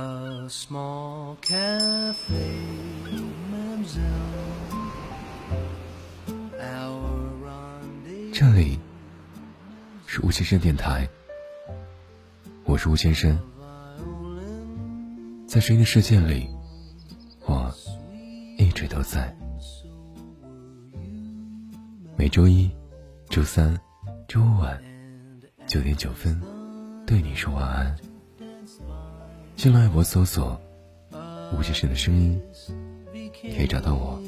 A small cafe, 这里是吴先生电台，我是吴先生，在声音的世界里，我一直都在。每周一、周三、周五晚九点九分，对你说晚安。新浪微博搜索“吴先生的声音”，可以找到我。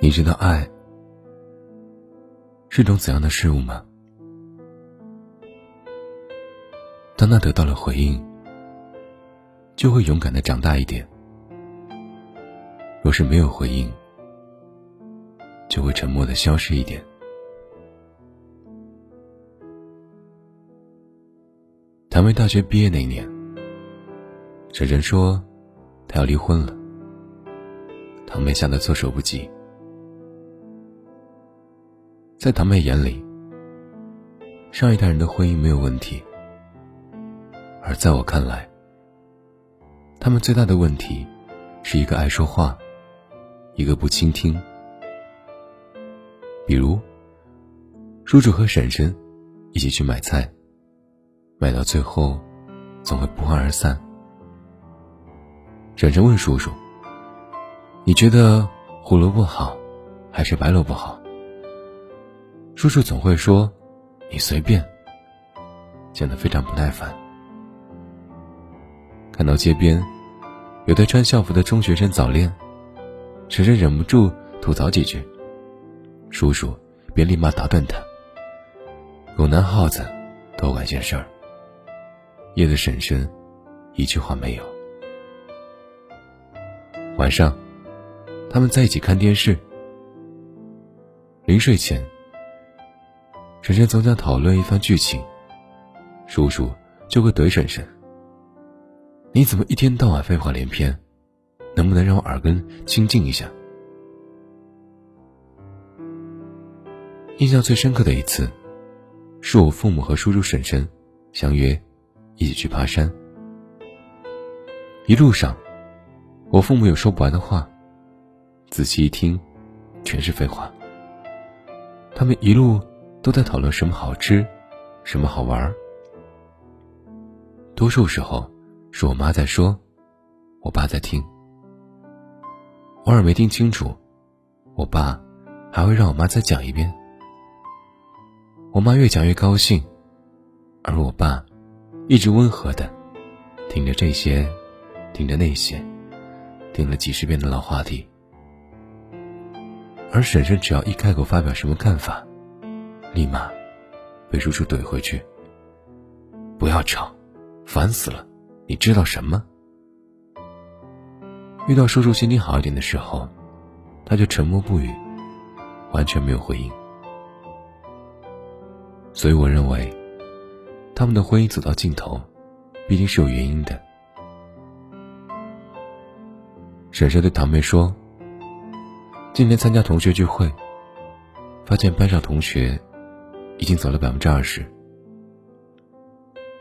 你知道爱是种怎样的事物吗？当他得到了回应。就会勇敢的长大一点；若是没有回应，就会沉默的消失一点。谭维大学毕业那年，婶婶说她要离婚了，堂妹吓得措手不及。在堂妹眼里，上一代人的婚姻没有问题，而在我看来，他们最大的问题是一个爱说话，一个不倾听。比如，叔叔和婶婶一起去买菜，买到最后总会不欢而散。婶婶问叔叔：“你觉得胡萝卜好，还是白萝卜好？”叔叔总会说：“你随便。”显得非常不耐烦。看到街边有的穿校服的中学生早恋，婶婶忍不住吐槽几句，叔叔便立马打断他：“狗男耗子，多管闲事儿。”噎得婶婶一句话没有。晚上，他们在一起看电视。临睡前。婶婶总想讨论一番剧情，叔叔就会怼婶婶：“你怎么一天到晚废话连篇？能不能让我耳根清净一下？”印象最深刻的一次，是我父母和叔叔婶婶相约一起去爬山。一路上，我父母有说不完的话，仔细一听，全是废话。他们一路。都在讨论什么好吃，什么好玩。多数时候是我妈在说，我爸在听。偶尔没听清楚，我爸还会让我妈再讲一遍。我妈越讲越高兴，而我爸一直温和的听着这些，听着那些，听了几十遍的老话题。而婶婶只要一开口发表什么看法，立马被叔叔怼回去。不要吵，烦死了！你知道什么？遇到叔叔心情好一点的时候，他就沉默不语，完全没有回应。所以我认为，他们的婚姻走到尽头，必定是有原因的。婶婶对堂妹说：“今天参加同学聚会，发现班上同学。”已经走了百分之二十，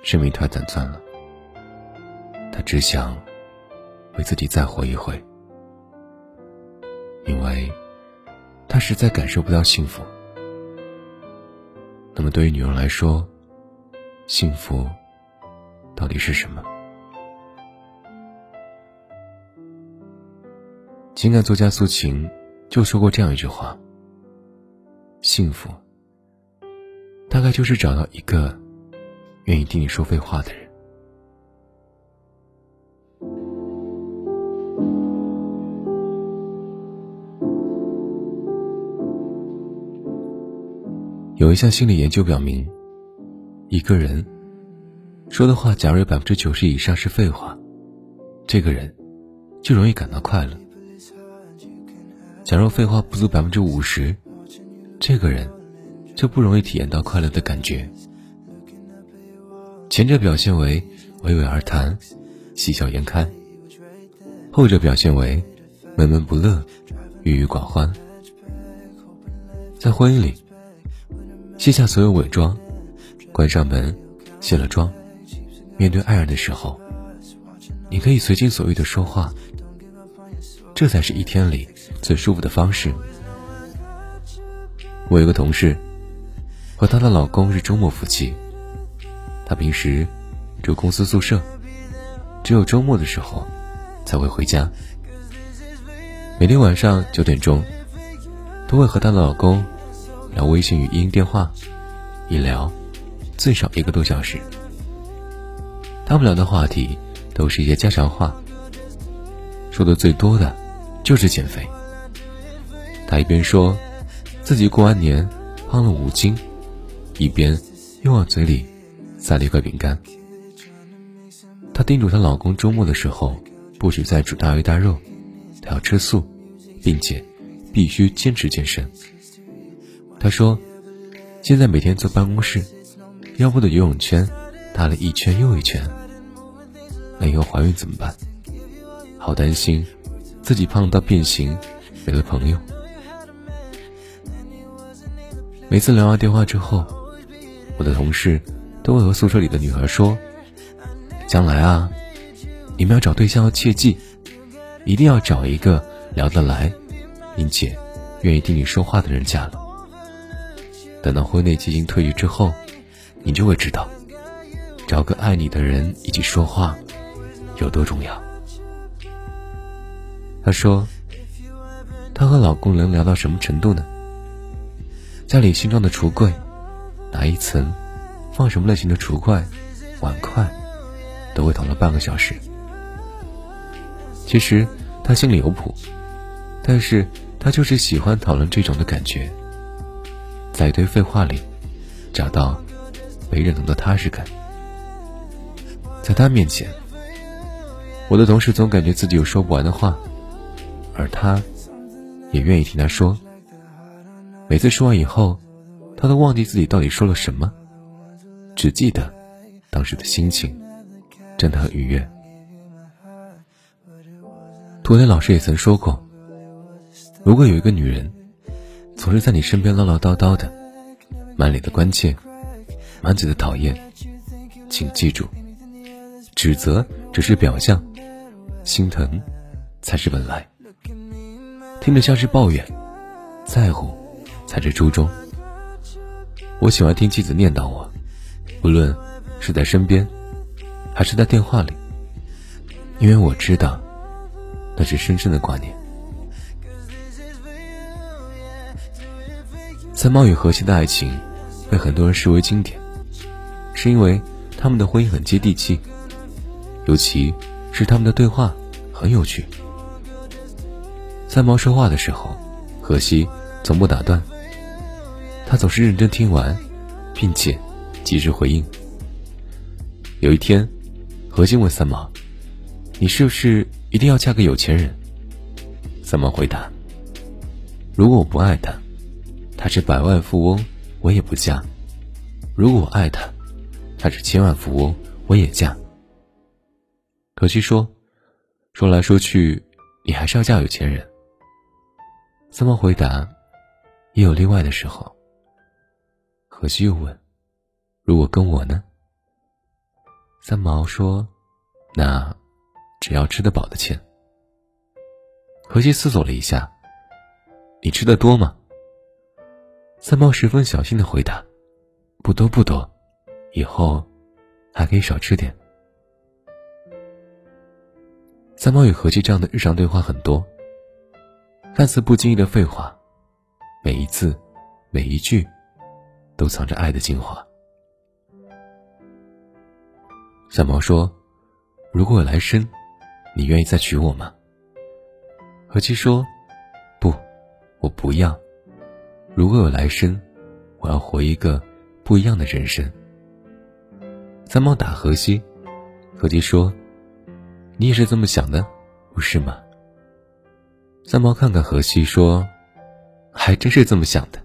生命太短暂了。他只想为自己再活一回，因为他实在感受不到幸福。那么，对于女人来说，幸福到底是什么？情感作家苏晴就说过这样一句话：“幸福。”大概就是找到一个愿意听你说废话的人。有一项心理研究表明，一个人说的话，假如有百分之九十以上是废话，这个人就容易感到快乐；假如废话不足百分之五十，这个人。就不容易体验到快乐的感觉。前者表现为娓娓而谈，喜笑颜开；后者表现为闷闷不乐、郁郁寡欢。在婚姻里，卸下所有伪装，关上门，卸了妆，面对爱人的时候，你可以随心所欲的说话，这才是一天里最舒服的方式。我有个同事，和她的老公是周末夫妻，她平时住公司宿舍，只有周末的时候才会回家。每天晚上九点钟，都会和她的老公聊微信语音电话，一聊最少一个多小时。他们聊的话题都是一些家常话，说的最多的就是减肥。他一边说。自己过完年胖了五斤，一边又往嘴里塞了一块饼干。她叮嘱她老公周末的时候不许再煮大鱼大肉，她要吃素，并且必须坚持健身。她说：“现在每天坐办公室，腰部的游泳圈大了一圈又一圈，那以后怀孕怎么办？好担心自己胖到变形，没了朋友。”每次聊完电话之后，我的同事都会和宿舍里的女孩说：“将来啊，你们要找对象要切记，一定要找一个聊得来，并且愿意听你说话的人嫁了。等到婚内激情褪去之后，你就会知道，找个爱你的人一起说话有多重要。”她说：“她和老公能聊到什么程度呢？”家里新装的橱柜，哪一层放什么类型的橱柜、碗筷，都会讨论半个小时。其实他心里有谱，但是他就是喜欢讨论这种的感觉，在一堆废话里找到被认同的踏实感。在他面前，我的同事总感觉自己有说不完的话，而他也愿意听他说。每次说完以后，他都忘记自己到底说了什么，只记得当时的心情真的很愉悦。涂磊老师也曾说过，如果有一个女人总是在你身边唠唠叨叨的，满脸的关切，满嘴的讨厌，请记住，指责只是表象，心疼才是本来。听着像是抱怨，在乎。才是初衷。我喜欢听妻子念叨我，无论是在身边，还是在电话里，因为我知道，那是深深的挂念。三毛与荷西的爱情被很多人视为经典，是因为他们的婚姻很接地气，尤其是他们的对话很有趣。三毛说话的时候，荷西从不打断。他总是认真听完，并且及时回应。有一天，何心问三毛：“你是不是一定要嫁个有钱人？”三毛回答：“如果我不爱他，他是百万富翁，我也不嫁；如果我爱他，他是千万富翁，我也嫁。”可惜说：“说来说去，你还是要嫁有钱人。”三毛回答：“也有例外的时候。”可惜又问：“如果跟我呢？”三毛说：“那只要吃得饱的钱。”何西思索了一下：“你吃的多吗？”三毛十分小心的回答：“不多不多，以后还可以少吃点。”三毛与何其这样的日常对话很多，看似不经意的废话，每一字，每一句。都藏着爱的精华。小毛说：“如果有来生，你愿意再娶我吗？”何其说：“不，我不要。如果有来生，我要活一个不一样的人生。”三毛打荷西，荷西说：“你也是这么想的，不是吗？”三毛看看荷西说：“还真是这么想的。”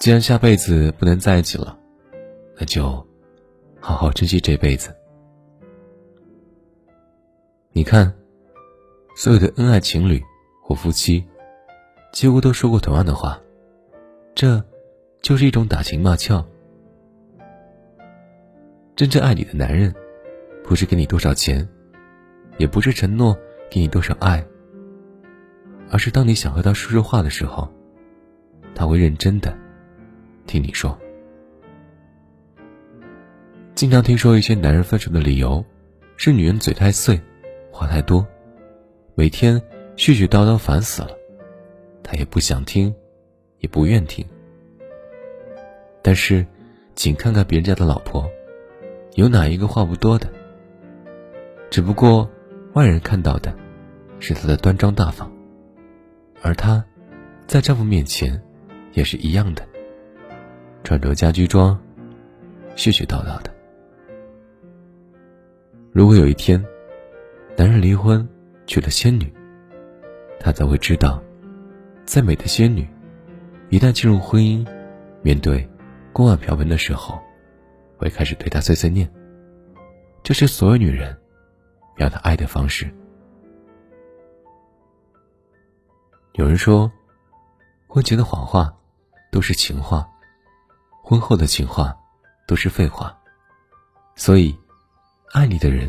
既然下辈子不能在一起了，那就好好珍惜这辈子。你看，所有的恩爱情侣或夫妻，几乎都说过同样的话，这，就是一种打情骂俏。真正爱你的男人，不是给你多少钱，也不是承诺给你多少爱，而是当你想和他说说话的时候，他会认真的听你说。经常听说一些男人分手的理由，是女人嘴太碎，话太多，每天絮絮叨叨烦死了，他也不想听，也不愿听。但是，请看看别人家的老婆。有哪一个话不多的？只不过外人看到的，是她的端庄大方，而她，在丈夫面前，也是一样的，穿着家居装，絮絮叨叨的。如果有一天，男人离婚娶了仙女，他才会知道，再美的仙女，一旦进入婚姻，面对锅碗瓢盆的时候。会开始对他碎碎念。这是所有女人表达爱的方式。有人说，婚前的谎话都是情话，婚后的情话都是废话。所以，爱你的人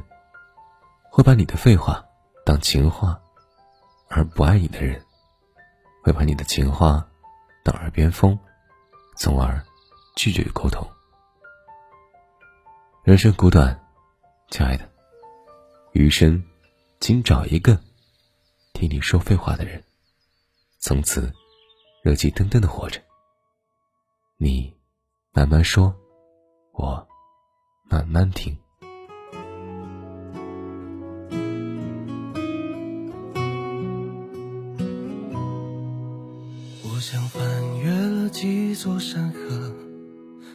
会把你的废话当情话，而不爱你的人会把你的情话当耳边风，从而拒绝沟通。人生苦短，亲爱的，余生，请找一个听你说废话的人，从此热气腾腾的活着。你慢慢说，我慢慢听。座山河。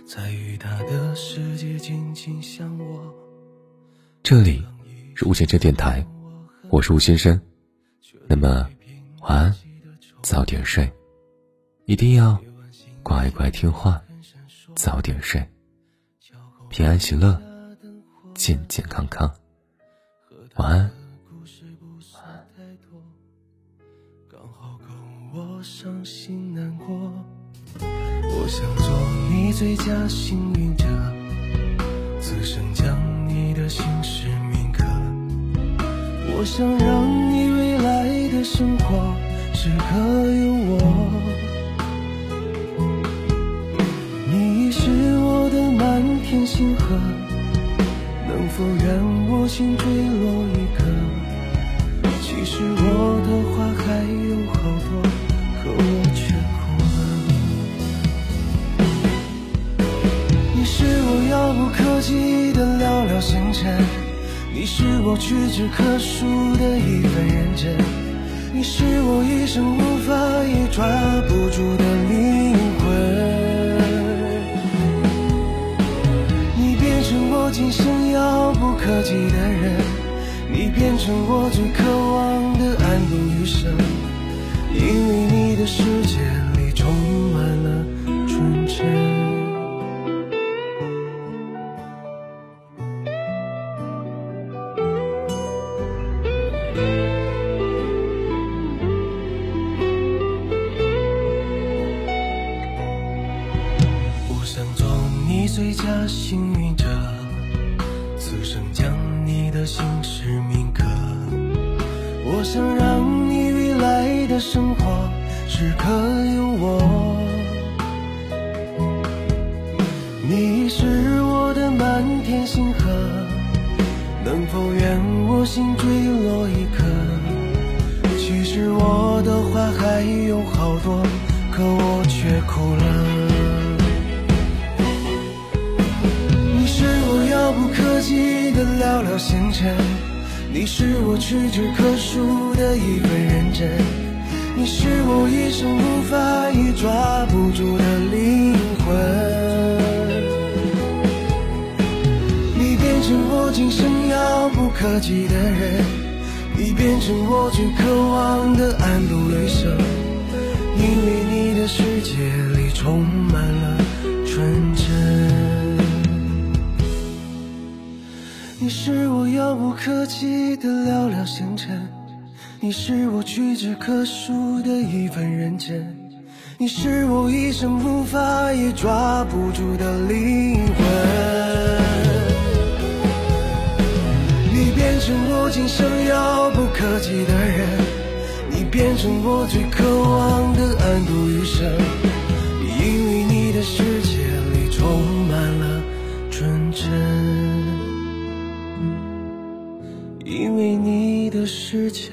在与他的世界紧紧相握。这里是吴先生电台，我是吴先生。那么晚安，早点睡，一定要乖乖听话，早点睡，平安喜乐，健健康康。晚安。我我想做你最佳幸运者，此生将你的心事铭刻。我想让你未来的生活时刻有我。你是我的满天星河，能否愿我心坠落一颗？其实我的话还有好多是我遥不可及的寥寥星辰，你是我屈指可数的一份认真，你是我一生无法也抓不住的灵魂。你变成我今生遥不可及的人，你变成我最渴望的安定余生，因为你的世界幸运者，此生将你的心事铭刻。我想让你未来的生活时刻有我。你是我的满天星河，能否愿我心坠落一颗？其实我的话还有好多，可我却哭了。的寥寥星辰，你是我屈指可数的一份认真，你是我一生无法也抓不住的灵魂。你变成我今生遥不可及的人，你变成我最渴望的安度余生，因为你的世界里充满了纯真。你是我遥不可及的寥寥星辰，你是我屈指可数的一份认真，你是我一生无法也抓不住的灵魂。你变成我今生遥不可及的人，你变成我最渴望的安度余生，世界。